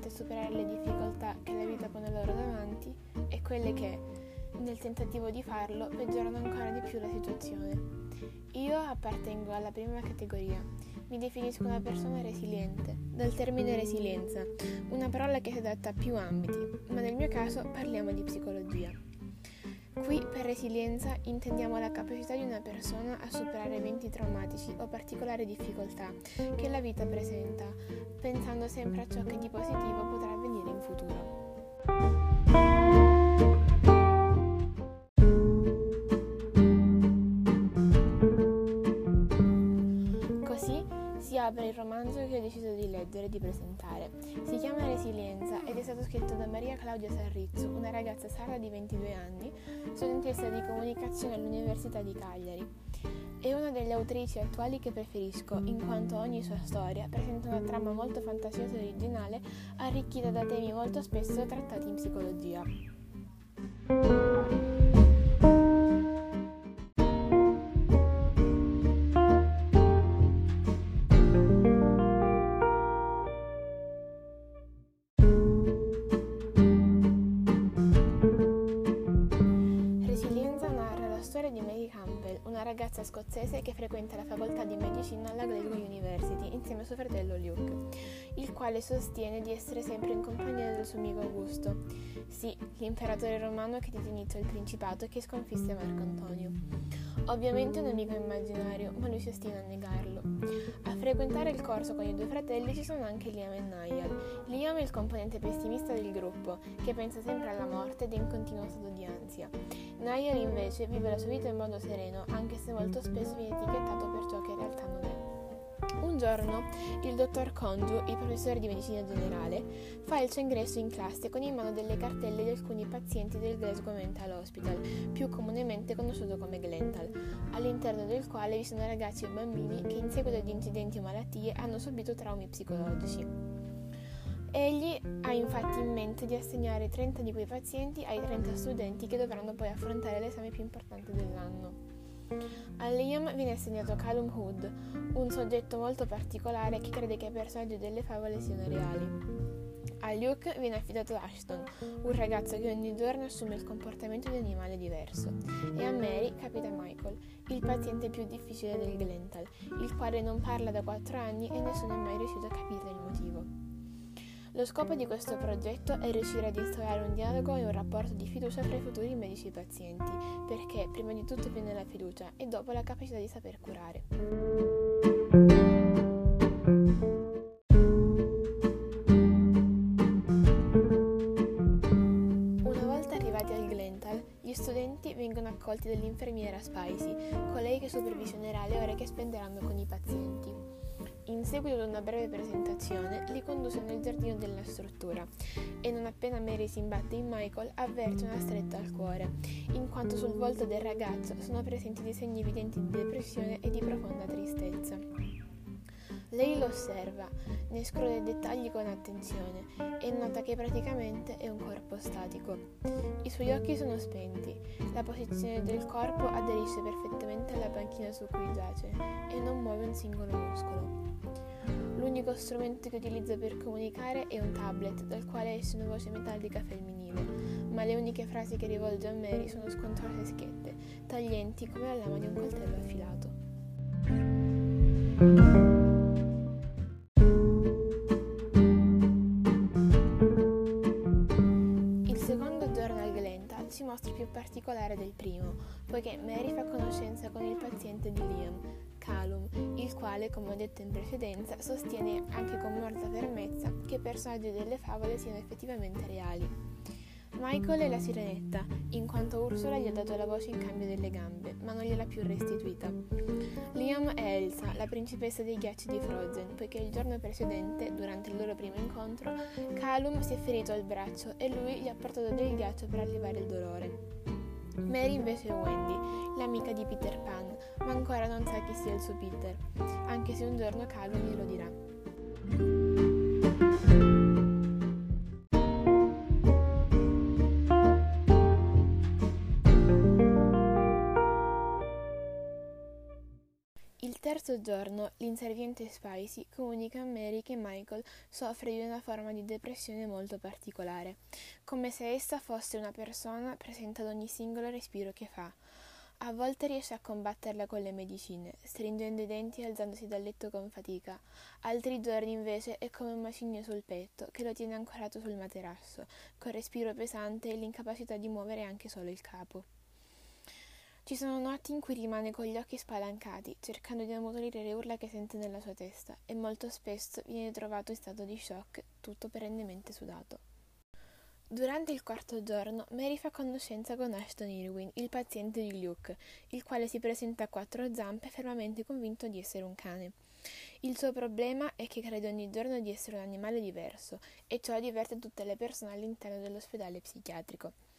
a superare le difficoltà che la vita pone loro davanti e quelle che, nel tentativo di farlo, peggiorano ancora di più la situazione. Io appartengo alla prima categoria. Mi definisco una persona resiliente, dal termine resilienza, una parola che si adatta a più ambiti, ma nel mio caso parliamo di psicologia. Qui per resilienza intendiamo la capacità di una persona a superare eventi traumatici o particolari difficoltà che la vita presenta, pensando sempre a ciò che di positivo potrà avvenire in futuro. Deciso di leggere e di presentare. Si chiama Resilienza ed è stato scritto da Maria Claudia Sarrizzo, una ragazza sarda di 22 anni, studentessa di comunicazione all'Università di Cagliari. È una delle autrici attuali che preferisco, in quanto ogni sua storia presenta una trama molto fantasiosa e originale, arricchita da temi molto spesso trattati in psicologia. Ragazza scozzese che frequenta la facoltà di medicina alla Glasgow University insieme a suo fratello Luke, il quale sostiene di essere sempre in compagnia del suo amico Augusto, sì, l'imperatore romano che diede inizio al principato e che sconfisse Marco Antonio. Ovviamente un amico immaginario, ma lui si ostina a negarlo. A frequentare il corso con i due fratelli ci sono anche Liam e Niall. Liam è il componente pessimista del gruppo, che pensa sempre alla morte ed è in continuo stato di ansia. Niall invece vive la sua vita in modo sereno, anche se molto spesso viene etichettato per ciò che in realtà non è. Un giorno il dottor Conju, il professore di medicina generale, fa il suo ingresso in classe con in mano delle cartelle di alcuni pazienti del Glasgow Mental Hospital, più comunemente conosciuto come Glental, all'interno del quale vi sono ragazzi e bambini che in seguito ad incidenti o malattie hanno subito traumi psicologici. Egli ha infatti in mente di assegnare 30 di quei pazienti ai 30 studenti che dovranno poi affrontare l'esame più importante dell'anno. A Liam viene assegnato Callum Hood, un soggetto molto particolare che crede che i personaggi delle favole siano reali. A Luke viene affidato Ashton, un ragazzo che ogni giorno assume il comportamento di un animale diverso, e a Mary capita Michael, il paziente più difficile del Glental, il quale non parla da 4 anni e nessuno è mai riuscito a capirne il motivo. Lo scopo di questo progetto è riuscire ad instaurare un dialogo e un rapporto di fiducia tra i futuri medici e pazienti, perché prima di tutto viene la fiducia e dopo la capacità di saper curare. Vengono accolti dall'infermiera Spicy, colei che supervisionerà le ore che spenderanno con i pazienti. In seguito ad una breve presentazione, li conduce nel giardino della struttura e non appena Mary si imbatte in Michael avverte una stretta al cuore, in quanto sul volto del ragazzo sono presenti dei segni evidenti di depressione e di profonda tristezza. Lei lo osserva, ne esclude i dettagli con attenzione e nota che praticamente è un corpo statico. I suoi occhi sono spenti, la posizione del corpo aderisce perfettamente alla panchina su cui giace e non muove un singolo muscolo. L'unico strumento che utilizza per comunicare è un tablet dal quale esce una voce metallica femminile, ma le uniche frasi che rivolge a Mary sono scontrose schiette, taglienti come la lama di un coltello affilato. Particolare del primo, poiché Mary fa conoscenza con il paziente di Liam, Calum, il quale, come ho detto in precedenza, sostiene anche con molta fermezza che i personaggi delle favole siano effettivamente reali. Michael è la sirenetta, in quanto Ursula gli ha dato la voce in cambio delle gambe, ma non gliel'ha più restituita. Liam è Elsa, la principessa dei ghiacci di Frozen, poiché il giorno precedente, durante il loro primo incontro, Calum si è ferito al braccio e lui gli ha portato del ghiaccio per allevare il dolore. Mary invece è Wendy, l'amica di Peter Pan, ma ancora non sa chi sia il suo Peter, anche se un giorno Calum glielo dirà. Giorno, l'inserviente Spicy comunica a Mary che Michael soffre di una forma di depressione molto particolare, come se essa fosse una persona presente ad ogni singolo respiro che fa. A volte riesce a combatterla con le medicine, stringendo i denti e alzandosi dal letto con fatica. Altri giorni invece è come un macigno sul petto che lo tiene ancorato sul materasso, col respiro pesante e l'incapacità di muovere anche solo il capo. Ci sono notti in cui rimane con gli occhi spalancati, cercando di ammutolire le urla che sente nella sua testa, e molto spesso viene trovato in stato di shock, tutto perennemente sudato. Durante il quarto giorno, Mary fa conoscenza con Ashton Irwin, il paziente di Luke, il quale si presenta a quattro zampe fermamente convinto di essere un cane. Il suo problema è che crede ogni giorno di essere un animale diverso, e ciò diverte tutte le persone all'interno dell'ospedale psichiatrico.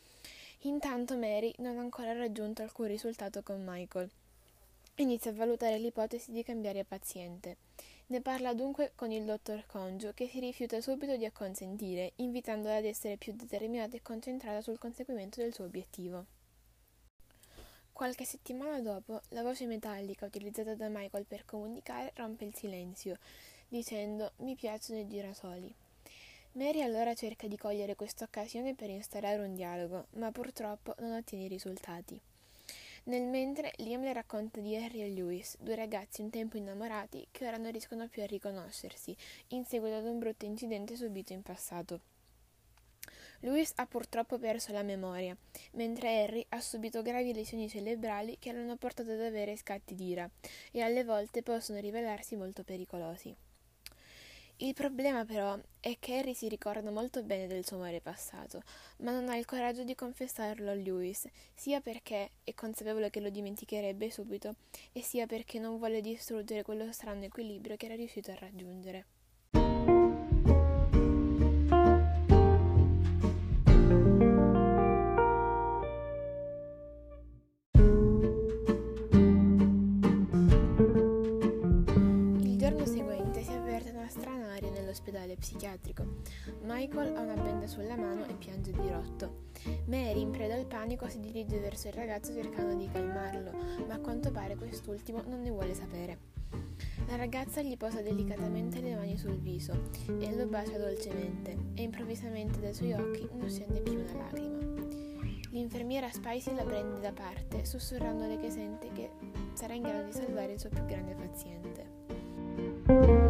Intanto Mary non ha ancora raggiunto alcun risultato con Michael. Inizia a valutare l'ipotesi di cambiare paziente. Ne parla dunque con il dottor Congio, che si rifiuta subito di acconsentire, invitandola ad essere più determinata e concentrata sul conseguimento del suo obiettivo. Qualche settimana dopo, la voce metallica utilizzata da Michael per comunicare rompe il silenzio, dicendo Mi piacciono i girasoli. Mary allora cerca di cogliere questa occasione per instaurare un dialogo, ma purtroppo non ottiene risultati. Nel mentre Liam le racconta di Harry e Lewis, due ragazzi un tempo innamorati che ora non riescono più a riconoscersi, in seguito ad un brutto incidente subito in passato. Lewis ha purtroppo perso la memoria, mentre Harry ha subito gravi lesioni cerebrali che l'hanno portato ad avere scatti d'ira e alle volte possono rivelarsi molto pericolosi. Il problema però è che Harry si ricorda molto bene del suo amore passato, ma non ha il coraggio di confessarlo a Lewis, sia perché è consapevole che lo dimenticherebbe subito, e sia perché non vuole distruggere quello strano equilibrio che era riuscito a raggiungere. Michael ha una benda sulla mano e piange di rotto. Mary, in preda al panico, si dirige verso il ragazzo cercando di calmarlo, ma a quanto pare quest'ultimo non ne vuole sapere. La ragazza gli posa delicatamente le mani sul viso e lo bacia dolcemente, e improvvisamente dai suoi occhi non scende più una lacrima. L'infermiera Spicy la prende da parte, sussurrandole che sente che sarà in grado di salvare il suo più grande paziente.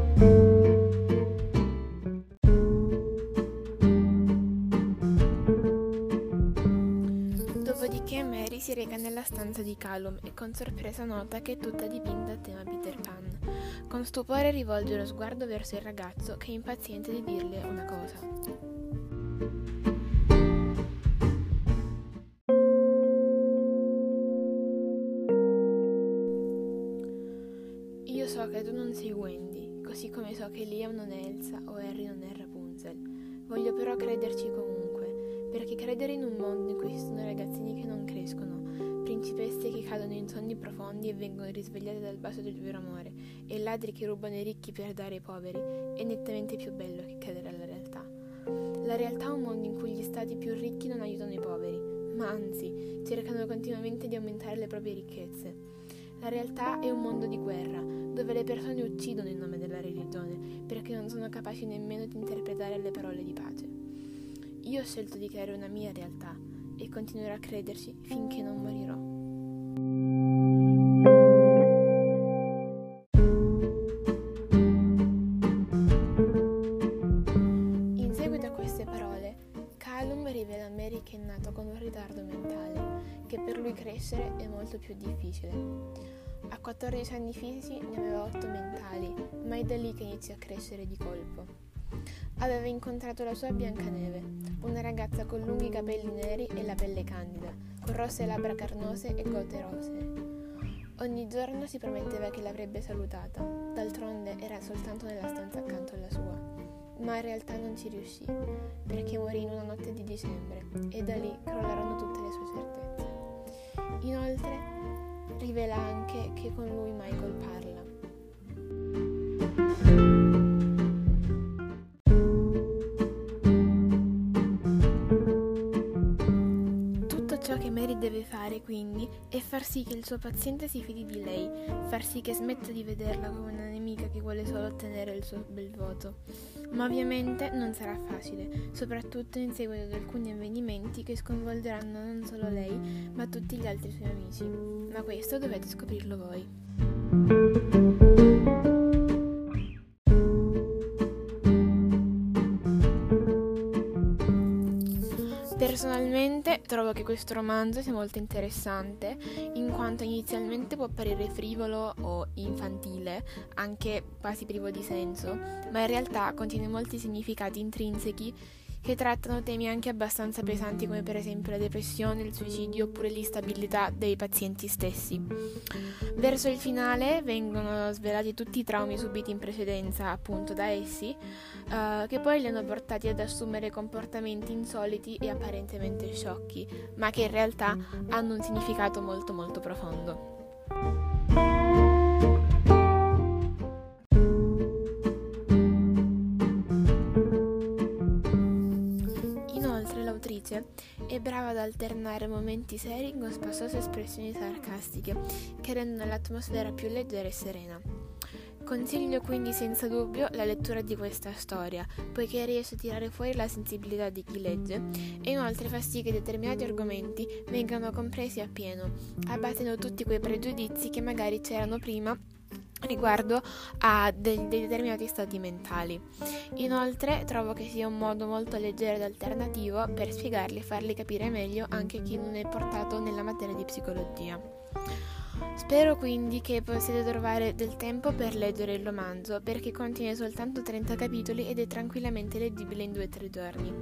Si reca nella stanza di Calum e con sorpresa nota che è tutta dipinta a tema Peter Pan. Con stupore rivolge lo sguardo verso il ragazzo che è impaziente di dirle una cosa. Io so che tu non sei Wendy, così come so che Liam non è Elsa o Harry non è Rapunzel. Voglio però crederci comunque, perché credere in un mondo in cui ci sono ragazzini che non crescono principesse che cadono in sonni profondi e vengono risvegliate dal bacio del vero amore, e ladri che rubano i ricchi per dare ai poveri, è nettamente più bello che credere alla realtà. La realtà è un mondo in cui gli stati più ricchi non aiutano i poveri, ma anzi cercano continuamente di aumentare le proprie ricchezze. La realtà è un mondo di guerra, dove le persone uccidono in nome della religione, perché non sono capaci nemmeno di interpretare le parole di pace. Io ho scelto di creare una mia realtà e continuerò a crederci finché non morirò. crescere è molto più difficile. A 14 anni fisici ne aveva 8 mentali, ma è da lì che inizia a crescere di colpo. Aveva incontrato la sua Biancaneve, una ragazza con lunghi capelli neri e la pelle candida, con rosse labbra carnose e gote rosee. Ogni giorno si prometteva che l'avrebbe salutata, d'altronde era soltanto nella stanza accanto alla sua, ma in realtà non ci riuscì, perché morì in una notte di dicembre e da lì crollarono tutte le sue certezze. Inoltre rivela anche che con lui Michael parla. Che Mary deve fare quindi è far sì che il suo paziente si fidi di lei, far sì che smetta di vederla come una nemica che vuole solo ottenere il suo bel voto. Ma ovviamente non sarà facile, soprattutto in seguito ad alcuni avvenimenti che sconvolgeranno non solo lei, ma tutti gli altri suoi amici. Ma questo dovete scoprirlo voi. Trovo che questo romanzo sia molto interessante, in quanto inizialmente può apparire frivolo o infantile, anche quasi privo di senso, ma in realtà contiene molti significati intrinseci che trattano temi anche abbastanza pesanti come per esempio la depressione, il suicidio oppure l'instabilità dei pazienti stessi. Verso il finale vengono svelati tutti i traumi subiti in precedenza appunto da essi, uh, che poi li hanno portati ad assumere comportamenti insoliti e apparentemente sciocchi, ma che in realtà hanno un significato molto molto profondo. È brava ad alternare momenti seri con spasose espressioni sarcastiche che rendono l'atmosfera più leggera e serena. Consiglio quindi senza dubbio la lettura di questa storia, poiché riesce a tirare fuori la sensibilità di chi legge e inoltre fa sì che determinati argomenti vengano compresi appieno, abbattendo tutti quei pregiudizi che magari c'erano prima riguardo a dei, dei, determinati stati mentali. Inoltre trovo che sia un modo molto leggero ed alternativo per spiegarli e farli capire meglio anche chi non è portato nella materia di psicologia. Spero quindi che possiate trovare del tempo per leggere il romanzo perché contiene soltanto 30 capitoli ed è tranquillamente leggibile in 2-3 giorni.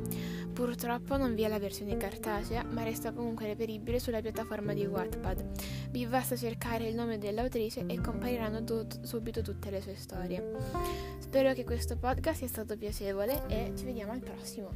Purtroppo non vi è la versione cartacea ma resta comunque reperibile sulla piattaforma di Wattpad. Vi basta cercare il nome dell'autrice e compariranno tut- subito tutte le sue storie. Spero che questo podcast sia stato piacevole e ci vediamo al prossimo.